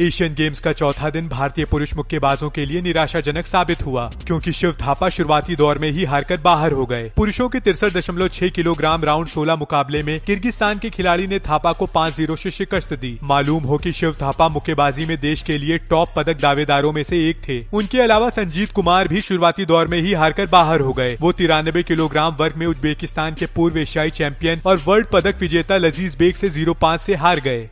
Asian games का चौथा दिन भारतीय पुरुष मुक्केबाजों के लिए निराशाजनक साबित हुआ, क्योंकि शिव थापा शुरुआती दौर में ही हारकर बाहर हो गए। पुरुषों के तिरसठ दशमलव छह किलोग्राम राउंड 16 मुकाबले में किर्गिस्तान के खिलाड़ी ने थापा को पाँच ज़ीरो ऐसी शिकस्त दी। मालूम हो की शिव थापा मुक्केबाजी में देश के लिए टॉप पदक दावेदारों में से एक थे। उनके अलावा संजीत कुमार भी शुरुआती दौर में ही हारकर बाहर हो गए। वो तिरानबे किलोग्राम वर्ग में उज्बेकिस्तान के पूर्व एशियाई चैंपियन और वर्ल्ड पदक विजेता लजीज बेग से ज़ीरो पाँच ऐसी हार गए।